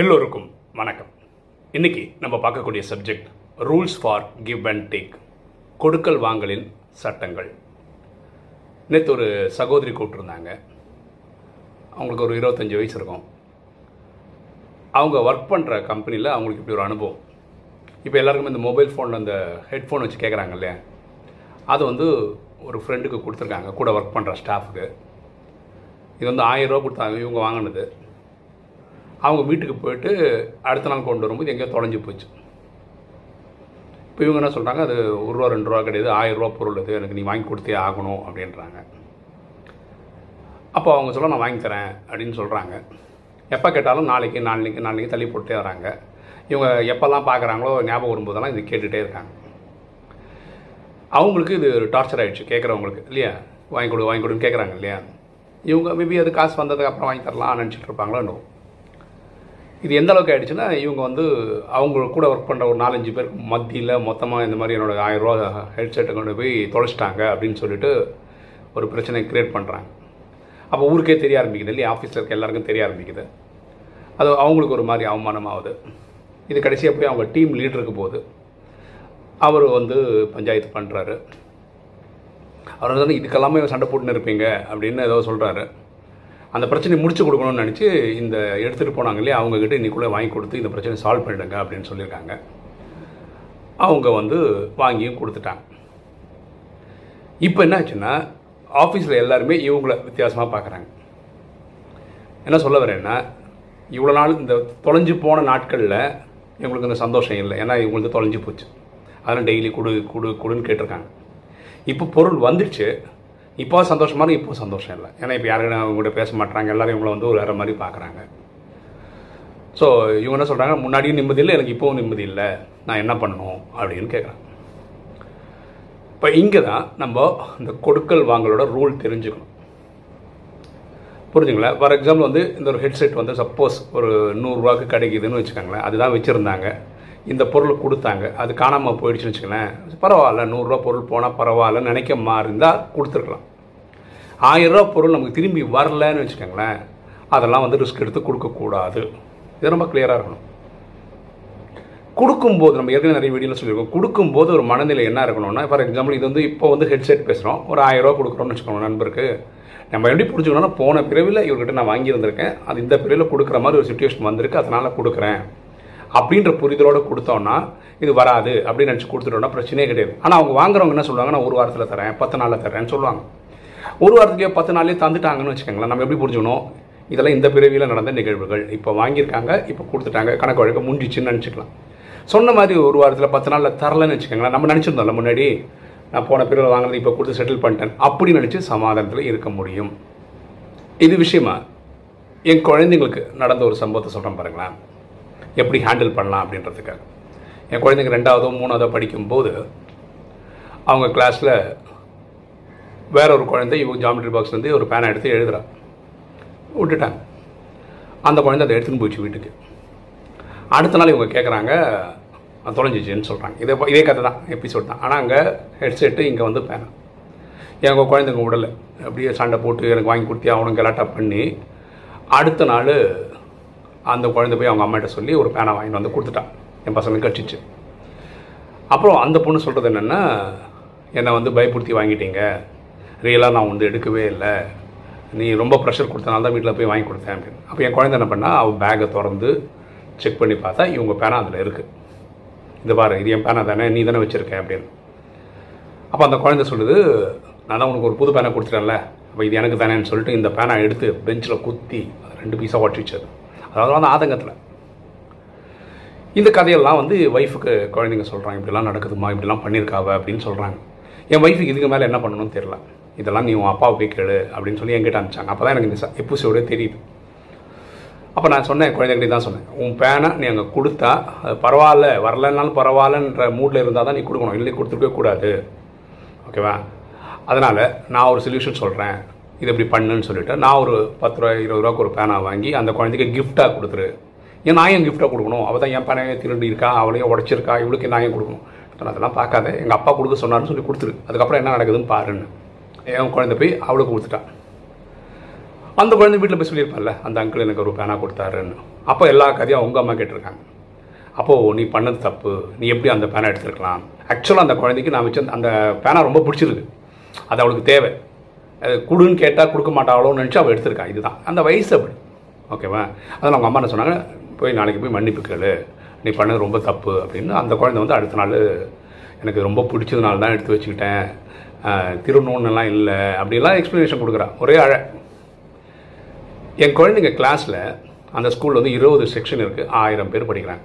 எல்லோருக்கும் வணக்கம். இன்னைக்கு நம்ம பார்க்கக்கூடிய subject rules for give and take கொடுக்கல் வாங்கலின் சட்டங்கள். நேற்று ஒரு சகோதரி கூப்பிட்டுருந்தாங்க. அவங்களுக்கு ஒரு இருபத்தஞ்சி வயசு இருக்கும். அவங்க ஒர்க் பண்ணுற கம்பெனியில் அவங்களுக்கு இப்படி ஒரு அனுபவம். இப்போ எல்லாருக்குமே இந்த மொபைல் ஃபோனில் அந்த ஹெட்ஃபோன் வச்சு கேட்குறாங்க இல்லையா? அது வந்து ஒரு ஃப்ரெண்டுக்கு கொடுத்துருக்காங்க. கூட ஒர்க் பண்ணுற ஸ்டாஃபுக்கு இது வந்து ஆயிரம் ரூபா கொடுத்தாங்க. இவங்க வாங்கினது. அவங்க வீட்டுக்கு போயிட்டு அடுத்த நாள் கொண்டு வரும்போது எங்கேயோ தொலைஞ்சு போச்சு. இப்போ இவங்க என்ன சொல்கிறாங்க அது ஒரு ரூபா ரெண்டு ரூபா கிடையாது. ஆயிரம் ரூபா பொருள் இது எனக்கு நீ வாங்கி கொடுத்தே ஆகணும் அப்படின்றாங்க. அப்போ அவங்க சொல்ல நான் வாங்கி தரேன் அப்படின்னு சொல்கிறாங்க எப்போ கேட்டாலும் நாளைக்கு நாளைக்கு நாளைக்கு தள்ளி போட்டே வராங்க. இவங்க எப்போல்லாம் பார்க்குறாங்களோ ஞாபகம் வரும்போதெல்லாம் இது கேட்டுகிட்டே இருக்காங்க. அவங்களுக்கு இது ஒரு டார்ச்சர் ஆகிடுச்சு கேட்குறவங்களுக்கு இல்லையா? வாங்கி கொடு வாங்கி கொடுன்னு கேட்குறாங்க இல்லையா? இவங்க மேபி அது காசு வந்ததுக்கு அப்புறம் வாங்கி தரலாம் நினச்சிட்டு இருப்பாங்களோ இது எந்த அளவுக்கு ஆகிடுச்சுன்னா இவங்க வந்து அவங்க கூட ஒர்க் பண்ணுற ஒரு நாலஞ்சு பேர் மத்தியில் மொத்தமாக இந்த மாதிரி என்னோடய ஆயிரரூவா ஹெட்செட்டை கொண்டு போய் தொலைச்சிட்டாங்க அப்படின்னு சொல்லிட்டு ஒரு பிரச்சனையை க்ரியேட் பண்ணுறாங்க அப்போ ஊருக்கே தெரிய ஆரம்பிக்குது இல்லையா? ஆஃபீஸில் இருக்க எல்லாருக்கும் தெரிய ஆரம்பிக்குது. அது அவங்களுக்கு ஒரு மாதிரி அவமானமாகுது. இது கடைசியாக போய் அவங்க டீம் லீடருக்கு போகுது. அவர் வந்து பஞ்சாயத்து பண்ணுறாரு அவர் வந்து இதுக்கெல்லாமே சண்டை போட்டுன்னு இருப்பீங்க அப்படின்னு ஏதோ சொல்கிறாரு அந்த பிரச்சனையை முடிச்சு கொடுக்கணும்னு நினச்சி இந்த எடுத்துகிட்டு போனாங்க இல்லையா? அவங்கக்கிட்ட இன்னைக்குள்ளே வாங்கி கொடுத்து இந்த பிரச்சனை சால்வ் பண்ணிடுங்க அப்படின்னு சொல்லியிருக்காங்க. அவங்க வந்து வாங்கியும் கொடுத்துட்டாங்க. இப்போ என்ன ஆச்சுன்னா ஆஃபீஸில் எல்லாருமே இவங்கள வித்தியாசமாக பார்க்குறாங்க என்ன சொல்ல வரேன்னா இவ்வளோ நாள் இந்த தொலைஞ்சு போன நாட்களில் இவங்களுக்கு இந்த சந்தோஷம் இல்லை. ஏன்னா இவங்களுக்கு தொலைஞ்சு போச்சு. அதனால் டெய்லி கொடு கொடு கொடுன்னு கேட்டிருக்காங்க. இப்போ பொருள் வந்துடுச்சு. இப்போ சந்தோஷமாக இருக்கும் இப்போ சந்தோஷம் இல்லை. ஏன்னா இப்போ யாரும் அவங்க கூட பேச மாட்டாங்க எல்லாரும் இவங்களை வந்து ஒரு வேறு மாதிரி பார்க்குறாங்க ஸோ இவங்க என்ன சொல்கிறாங்க முன்னாடியும் நிம்மதி இல்லை எனக்கு இப்போவும் நிம்மதி இல்லை. நான் என்ன பண்ணணும்? அப்படின்னு கேட்குறாங்க இப்போ இங்கே தான் நம்ம இந்த கொடுக்கல் வாங்கலோட ரூல் தெரிஞ்சுக்கணும். புரிஞ்சுங்களா? ஃபார் எக்ஸாம்பிள் வந்து இந்த ஒரு ஹெட்செட் வந்து சப்போஸ் ஒரு நூறுரூவாக்கு கிடைக்குதுன்னு வச்சுக்கோங்களேன் அதுதான் வச்சுருந்தாங்க. இந்த பொருள் கொடுத்தாங்க. அது காணாமல் போயிடுச்சுன்னு வச்சுக்கலேன் பரவாயில்ல நூறுரூவா பொருள் போனால் பரவாயில்லன்னு நினைக்க மாதிரி இருந்தால் கொடுத்துருக்கலாம் ஆயிரரூவா பொருள் நமக்கு திரும்பி வரலன்னு வச்சுக்கோங்களேன். அதெல்லாம் வந்து ரிஸ்க் எடுத்து கொடுக்கக்கூடாது இது ரொம்ப கிளியராக இருக்கணும். கொடுக்கும்போது நம்ம ஏற்கனவே நிறைய வீடியோவில் சொல்லியிருக்கோம். கொடுக்கும்போது ஒரு மனநிலை என்ன இருக்கணும்னா ஃபார் எக்ஸாம்பிள் இது வந்து இப்போ வந்து ஹெட்செட் பேசுகிறோம் ஒரு ஆயிரரூவா கொடுக்குறோம்னு வச்சுக்கோங்க நண்பருக்கு. நம்ம எப்படி புரிஞ்சுக்கணும்னா போன பிறவில் இவர்கிட்ட நான் வாங்கியிருந்திருக்கேன். அது இந்த பிறவியில் கொடுக்குற மாதிரி ஒரு சுச்சுவேஷன் வந்திருக்கு. அதனால் கொடுக்குறேன். அப்படின்ற புரிதலோடு கொடுத்தோன்னா இது வராது அப்படின்னு நினச்சி கொடுத்துட்டோம்னா பிரச்சனையே கிடையாது. ஆனால் அவங்க வாங்குறவங்க என்ன சொல்லுவாங்க நான் ஒரு வாரத்தில் தரேன் பத்து நாளில் தரேன்னு சொல்லுவாங்க. ஒரு வாரத்துக்கே பத்து நாள்லேயே தந்துட்டாங்கன்னு வச்சுக்கோங்களேன் நம்ம எப்படி புரிஞ்சுக்கணும்? இதெல்லாம் இந்த பிறவியில் நடந்த நிகழ்வுகள். இப்போ வாங்கியிருக்காங்க இப்போ கொடுத்துட்டாங்க கணக்கு வழக்க முடிஞ்சிச்சுன்னு நினச்சிக்கலாம். சொன்ன மாதிரி ஒரு வாரத்தில் பத்து நாளில் தரலன்னு வச்சுக்கோங்களேன் நம்ம நினச்சிருந்தோம்ல முன்னாடி நான் போன பிறகு வாங்கினது இப்போ கொடுத்து செட்டில் பண்ணிட்டேன் அப்படி நினச்சி சமாதானத்தில் இருக்க முடியும். இது விஷயமா என் குழந்தைங்களுக்கு நடந்த ஒரு சம்பவத்தை சொல்கிறேன் பாருங்களேன். எப்படி ஹேண்டில் பண்ணலாம் அப்படின்றதுக்காக. என் குழந்தைங்க ரெண்டாவதோ மூணாவதோ படிக்கும்போது அவங்க கிளாஸில் வேற ஒரு குழந்தை இவங்க ஜாமெட்ரி பாக்ஸ்லேருந்து ஒரு பேனை எடுத்து எழுதுறா. விட்டுட்டாங்க. அந்த குழந்தை அதை எடுத்துன்னு போயிடுச்சு வீட்டுக்கு. அடுத்த நாள் இவங்க கேட்குறாங்க தொலைஞ்சிச்சுன்னு சொல்கிறாங்க இதே இதே கதை தான் எபிசோட் தான். ஆனால் அங்கே ஹெட்செட்டு இங்கே வந்து பேனை எங்கள் குழந்தைங்க உடலை அப்படியே சண்டை போட்டு எனக்கு வாங்கி கொடுத்தி அவனுங்க கலாட்டா பண்ணி அடுத்த நாள் அந்த குழந்தை போய் அவங்க அம்மாட்ட சொல்லி ஒரு பேனை வாங்கிட்டு வந்து கொடுத்துட்டான். என் பசங்களுக்கு கட்சிச்சு அப்புறம் அந்த பொண்ணு சொல்கிறது என்னென்னா என்னை வந்து பயப்படுத்தி வாங்கிட்டீங்க. ரியலாக நான் வந்து எடுக்கவே இல்லை. நீ ரொம்ப ப்ரெஷர் கொடுத்தனால தான் வீட்டில் போய் வாங்கி கொடுத்தேன். அப்படின்னு. அப்போ என் குழந்தை என்ன பண்ணால் அவள் பேக்கை திறந்து செக் பண்ணி பார்த்தா இவங்க பேனா அதில் இருக்குது இது பாரு இது என் பேனா தானே நீ தானே வச்சுருக்கேன் அப்படின்னு. அப்போ அந்த குழந்தை சொல்லுது நான் தான் உனக்கு ஒரு புது பேனை கொடுத்துட்டேன்ல. அப்போ இது எனக்கு தானேன்னு சொல்லிட்டு இந்த பேனை எடுத்து பெஞ்சில் குத்தி ரெண்டு பீஸாக ஒட்டி வச்சது. அதாவது அந்த ஆதங்கத்தில். இந்த கதையெல்லாம் வந்து ஒய்ஃபுக்கு குழந்தைங்க சொல்கிறாங்க இப்படிலாம் நடக்குதுமா இப்படிலாம் பண்ணியிருக்காவ அப்படின்னு சொல்கிறாங்க என் ஒய்ஃபுக்கு இதுக்கு மேலே என்ன பண்ணணும்னு தெரில இதெல்லாம் நீ உன் அப்பாவை போய் கேளு அப்படின்னு சொல்லி என்கிட்ட அனுப்பிச்சாங்க. அப்போ தான் எனக்கு இந்த எபிசோடே தெரியுது. அப்போ நான் சொன்னேன் குழந்தைகிட்ட தான் சொன்னேன். உன் பேனை நீ அங்கே கொடுத்தா அது பரவாயில்ல வரலன்னாலும் பரவாயில்லன்ற மூடில் இருந்தால் தான் நீ கொடுக்கணும். இல்லை கொடுத்துருக்கவே கூடாது. ஓகேவா அதனால் நான் ஒரு சொல்யூஷன் சொல்கிறேன் இது இப்படி பண்ணுன்னு சொல்லிட்டு நான் ஒரு பத்து ரூபா இருபது ரூபாய்க்கு ஒரு பேனா வாங்கி அந்த குழந்தைக்கு கிஃப்டாக கொடுத்துரு. ஏன் நான் ஏன் கிஃப்டாக கொடுக்கணும்? அவள் தான் என் பேனையை திருடி இருக்கா? அவளையும் உடச்சிருக்கா? இவளுக்கு நான் ஏன் கொடுக்கணும்? நான் அதெல்லாம் பார்க்காத. எங்கள் அப்பா கொடுக்க சொன்னார்னு சொல்லி கொடுத்துரு. அதுக்கப்புறம் என்ன நடக்குதுன்னு பாருன்னு. என் குழந்தை போய் அவளுக்கு கொடுத்துட்டான் அந்த குழந்தை வீட்டில் போய் சொல்லியிருப்பான்ல அந்த அங்கிள் எனக்கு ஒரு பேனா கொடுத்தாருன்னு. அப்போ எல்லா கதையும் உங்கள் அம்மா கேட்டிருக்காங்க. அப்போது நீ பண்ணது தப்பு. நீ எப்படி அந்த பேனை எடுத்துருக்கலாம்? ஆக்சுவலாக அந்த குழந்தைக்கு நான் வச்சு அந்த பேனா ரொம்ப பிடிச்சிருக்கு. அது அவளுக்கு தேவை. அது கொடுன்னு கேட்டால் கொடுக்க மாட்டாளோன்னு நினச்சி அவள் எடுத்திருக்கா. இதுதான். அந்த வயசு அப்படி. ஓகேவா அதனால் அவங்க அம்மா என்ன சொன்னாங்க போய் நாளைக்கு போய் மன்னிப்பு கேளு. நீ பண்ணது ரொம்ப தப்பு. அப்படின்னு அந்த குழந்தை வந்து அடுத்த நாள் எனக்கு ரொம்ப பிடிச்சதுனால தான் எடுத்து வச்சுக்கிட்டேன். திருநூன்னெல்லாம் இல்லை. அப்படிலாம் எக்ஸ்ப்ளனேஷன் கொடுக்குறான் ஒரே அழ. என் குழந்தைங்க கிளாஸில் அந்த ஸ்கூலில் வந்து இருபது செக்ஷன் இருக்குது ஆயிரம் பேர் படிக்கிறாங்க.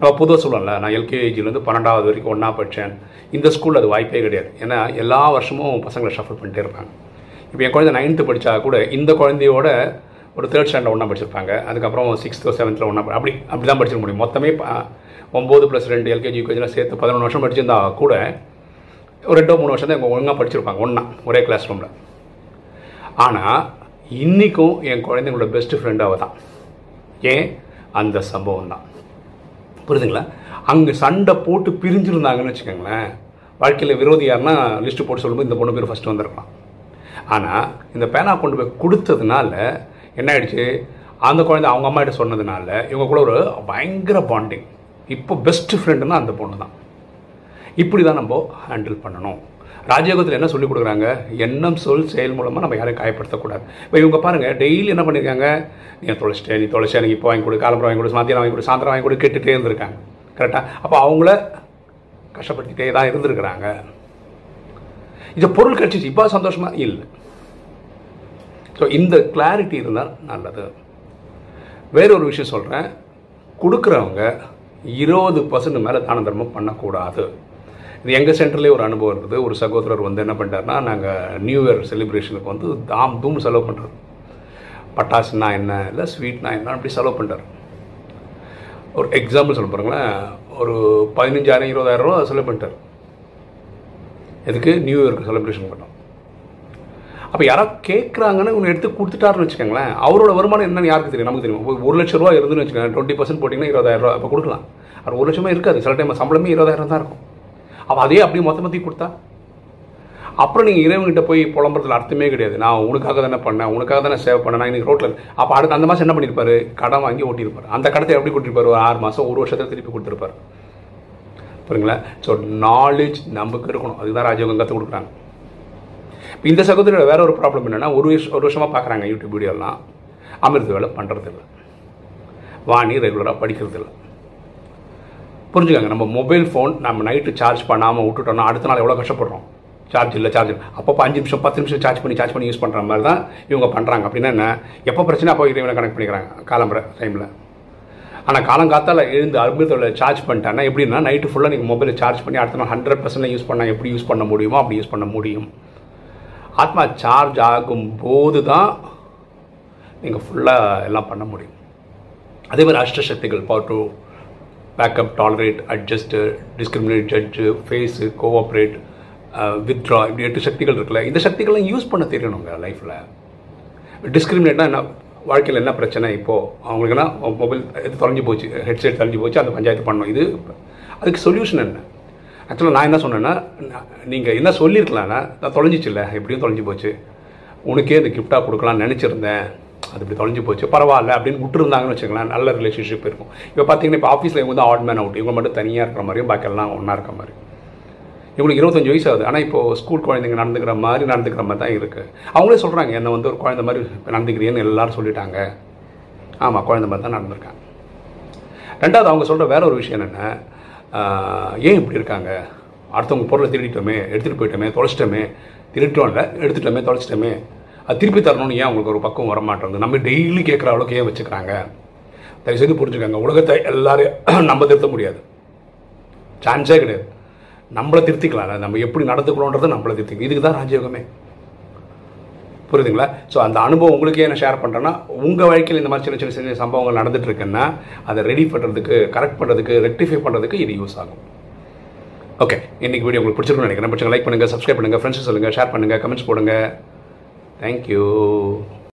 நம்ம பொதுவாக சொல்லலாம்ல நான் எல்கேஜிலேருந்து பன்னெண்டாவது வரைக்கும் ஒன்றா படித்தேன் இந்த ஸ்கூலில் அது வாய்ப்பே கிடையாது. ஏன்னா எல்லா வருஷமும் பசங்களை ஷஃபல் பண்ணிட்டே இருப்பாங்க. இப்போ என் குழந்தை நைன்த்து படித்தா கூட இந்த குழந்தையோட ஒரு தேர்ட் ஸ்டாண்டர்ட் ஒன்றா படிச்சிருப்பாங்க. அதுக்கப்புறம் சிக்ஸ்த்தோ செவன்த்தில் ஒன்றா அப்படி அப்படி தான் படிச்சிருக்க முடியும். மொத்தமே ஒம்பது ப்ளஸ் ரெண்டு எல்கேஜி யூகேஜிலாம் சேர்த்து பதினொன்று வருஷம் படிச்சிருந்தா கூட ஒரு ரெண்டோ மூணு வருஷம் தான் இவங்க ஒழுங்காக படிச்சிருப்பாங்க ஒன்றா ஒரே கிளாஸ் ரூமில் ஆனால் இன்றைக்கும் என் குழந்தைங்களோட பெஸ்ட் ஃப்ரெண்டாக தான் ஏன்? அந்த சம்பவம் தான் புரியுதுங்களா அங்கே சண்டை போட்டு பிரிஞ்சிருந்தாங்கன்னு வச்சுக்கோங்களேன் வாழ்க்கையில் விரோதி யாருன்னா லிஸ்ட்டு போட்டு சொல்லும்போது இந்த பொண்ணு பேர் ஃபஸ்ட்டு வந்திருக்கலாம். ஆனால் இந்த பேனா கொண்டு போய் கொடுத்ததுனால என்ன ஆயிடுச்சு அந்த குழந்தை அவங்க அம்மா கிட்ட சொன்னதுனால இவங்க கூட ஒரு பயங்கர பாண்டிங் இப்போ பெஸ்ட் ஃப்ரெண்டுன்னா அந்த பொண்ணு தான் இப்படி தான் நம்ம ஹேண்டில் பண்ணணும். ராஜயோகத்தில் என்ன சொல்லிக் கொடுக்குறாங்க? எண்ணம் சொல் செயல் மூலமாக நம்ம யாரையும் காயப்படுத்தக்கூடாது. இப்போ இவங்க பாருங்கள் டெய்லி என்ன பண்ணியிருக்காங்க நீ தொலைச்சிட்டே நீ தொலைச்சே எனக்கு இப்போ வாங்கி கொடு காலம்பரம் வாங்கி கொடு மத்தியானம் வாங்கி கொடு சாயந்தரம் வாங்கி கொடு கேட்டுகிட்டே இருந்திருக்காங்க. கரெக்டாக அப்போ அவங்கள கஷ்டப்படுத்திட்டே தான் இருந்திருக்கிறாங்க. இது பொருள் கிடச்சிச்சு இப்போ சந்தோஷமாக இல்லை. ஸோ இந்த கிளாரிட்டி இருந்தால் நல்லது. வேறொரு விஷயம் சொல்கிறேன் கொடுக்குறவங்க இருபது பர்சன்ட் மேலே தான தர்மம் பண்ணக்கூடாது. இது எங்கள் சென்டர்லேயே ஒரு அனுபவம் இருக்குது. ஒரு சகோதரர் வந்து என்ன பண்ணிட்டாருன்னா நாங்கள் நியூ இயர் செலிப்ரேஷனுக்கு வந்து தாம் தூம் செலவு பண்ணுறோம் பட்டாசுனா என்ன இல்லை ஸ்வீட்னா என்ன அப்படி செலவு பண்ணுறாரு ஒரு எக்ஸாம்பிள் சொல்ல பாருங்களேன் ஒரு பதினஞ்சாயிரம் இருபதாயிரம் ரூபா செலவு பண்ணிட்டார். எதுக்கு? நியூ இயர்க்கு செலிப்ரேஷன் பண்ணோம் அப்போ யாராவது கேட்குறாங்கன்னு இவங்க எடுத்து கொடுத்துட்டாருன்னு வச்சுக்கோங்களேன் அவரோட வருமானம் என்னன்னு யாருக்கு தெரியும்? நமக்கு தெரியும். ஒரு- லட்ச ரூபா இருந்துன்னு வச்சுக்கோங்க டுவெண்ட்டி பர்சன்ட் போட்டிங்கன்னா இருபதாயிரம் ரூபா அப்போ கொடுக்கலாம். அது ஒரு லட்சமே இருக்காது. சில டைம் சம்பளமே இருபதாயிரம் தான் இருக்கும். அப்போ அதே அப்படியே மொத்த மத்தி கொடுத்தா? அப்புறம் நீங்கள் இறைவன்கிட்ட போய் புலம்புறதுல அர்த்தமே கிடையாது. நான் உனக்காக தானே பண்ணேன் உனக்காக தானே சேவ் பண்ணேன். நான் இன்றைக்கி ரோட்டில் அப்போ அடுத்த அந்த மாதம் என்ன பண்ணியிருப்பாரு கடன் வாங்கி ஓட்டியிருப்பார் அந்த கடத்தை எப்படி கொடுத்துருப்பாரு? ஒரு ஆறு மாதம் ஒரு வருஷத்தை திருப்பி கொடுத்துருப்பாரு. பாருங்களேன். ஸோ நாலேஜ் நமக்கு இருக்கணும். அதுதான் ராஜயோகம் கற்றுக் கொடுக்குறாங்க. இப்போ இந்த சகோதரியோட வேற ஒரு ப்ராப்ளம் என்னன்னா ஒரு வருஷம் ஒரு வருஷமாக பார்க்குறாங்க யூடியூப் வீடியோலாம் அமிர்த வேலை பண்ணுறதில்ல வாணி ரெகுலராக படிக்கிறதில்ல. புரிஞ்சுக்காங்க நம்ம மொபைல் ஃபோன் நம்ம நைட்டு சார்ஜ் பண்ணாமல் விட்டுட்டோம்னா அடுத்த நாள் எவ்வளோ கஷ்டப்படுறோம்? சார்ஜ் இல்லை சார்ஜ் அப்போ அப்பப்போ அஞ்சு நிமிஷம் பத்து நிமிஷம் சார்ஜ் பண்ணி சார்ஜ் பண்ணி யூஸ் பண்ணுற மாதிரி தான் இவங்க பண்ணுறாங்க அப்படின்னா என்ன? எப்போ பிரச்சனை அப்போ இறைவனை கனெக்ட் பண்ணிக்கிறாங்க? காலம்புற டைமில் ஆனால் காலங்காத்தால் எழுந்து அமிர்தத்தில் சார்ஜ் பண்ணிட்டேன்னா எப்படின்னா நைட்டு ஃபுல்லாக நீங்கள் மொபைலை சார்ஜ் பண்ணி அடுத்த நாள் ஹண்ட்ரட் பர்சன்ட் யூஸ் பண்ணால் எப்படி யூஸ் பண்ண முடியுமோ அப்படி யூஸ் பண்ண முடியும். ஆத்மா சார்ஜ் ஆகும் போது தான் நீங்கள் ஃபுல்லாக எல்லாம் பண்ண முடியும். அதே மாதிரி அஷ்டசக்திகள் power to pack up tolerate adjust discriminate judge face cooperate withdraw இப்படி எட்டு சக்திகள் இருக்குல்ல இந்த சக்திகள்லாம் யூஸ் பண்ண தெரியணுங்க லைஃப்பில் டிஸ்கிரிமினேட்னா என்ன? வாழ்க்கையில் என்ன பிரச்சனை? இப்போது அவங்களுக்குலாம் மொபைல் இது தொலைஞ்சு போச்சு ஹெட்செட் தொலைஞ்சு போச்சு அந்த பஞ்சாயத்து பண்ணணும். இது அதுக்கு சொல்யூஷன் என்ன? ஆக்சுவலாக நான் என்ன சொன்னேன்னா நீங்கள் என்ன சொல்லியிருக்கலாம்னா நான் தொலைஞ்சிச்சில்ல எப்படியும் தொலைஞ்சு போச்சு. உனக்கே இந்த கிஃப்டாக கொடுக்கலாம்னு நினச்சிருந்தேன். அது இப்படி தொலைஞ்சு போச்சு. பரவாயில்ல அப்படின்னு விட்டுருந்தாங்கன்னு வச்சுக்கலாம் நல்ல ரிலேஷன்ஷிப் இருக்கும். இப்போ பார்த்தீங்கன்னா இப்போ ஆஃபீஸில் இவங்க வந்து ஆட் மேன் அவுட் இவங்க மட்டும் தனியாக இருக்கிற மாதிரியும் பாக்கெல்லாம் ஒன்றா இருக்கிற மாதிரி. இவங்களுக்கு இருபத்தஞ்சு வயசு ஆகுது ஆனால் இப்போ ஸ்கூல் குழந்தைங்க நடந்துக்கிற மாதிரி நடந்துக்கிற மாதிரி தான் இருக்குது அவங்களே சொல்கிறாங்க என்னை வந்து ஒரு குழந்தை மாதிரி நடந்துக்கிறீன்னு எல்லாரும் சொல்லிட்டாங்க. ஆமாம் குழந்த மாதிரி தான் நடந்திருக்காங்க. ரெண்டாவது அவங்க சொல்கிற வேற ஒரு விஷயம் என்னென்ன ஏன் இப்படி இருக்காங்க? அடுத்தவங்க பொருளை திருடிட்டோமே எடுத்துகிட்டு போயிட்டோமே தொலைச்சிட்டோமே. இல்லை எடுத்துட்டோமே தொலைச்சிட்டோமே. அது திருப்பி தரணும்னு ஏன் அவங்களுக்கு ஒரு பக்கம் வரமாட்டேங்குது? நம்ம டெய்லி கேட்குற அளவுக்கு ஏன் வச்சுக்கிறாங்க? தயவுசெய்து புரிஞ்சுக்காங்க உலகத்தை எல்லாரையும் நம்ம திருத்த முடியாது. சான்ஸே கிடையாது. நம்மளை திருத்திக்கலாம். நம்ம எப்படி நடந்துக்கணுன்றதை நம்மளை திருத்திக்கலாம். இதுக்கு தான் ராஜயோகமே. புரியுதுங்களா? ஸோ அந்த அனுபவம் உங்களுக்கே என்ன ஷேர் பண்ணுறேன்னா உங்கள் வாழ்க்கையில் இந்த மாதிரி சின்ன சின்ன சின்ன சம்பவங்கள் நடந்துட்டு இருக்குன்னா அதை ரெடி பண்ணுறதுக்கு கரெக்ட் பண்ணுறதுக்கு ரெக்டிஃபை பண்ணுறதுக்கு இது யூஸ் ஆகும். ஓகே இன்றைக்கி வீடியோ உங்களுக்கு பிடிச்சிருக்கும்னு நினைக்கிறேன். பிடிச்ச லைக் பண்ணுங்கள் சப்ஸ்கிரைப் பண்ணுங்கள் ஃப்ரெண்ட்ஸ் சொல்லுங்கள் ஷேர் பண்ணுங்கள் கமெண்ட்ஸ் போடுங்க. தேங்க்யூ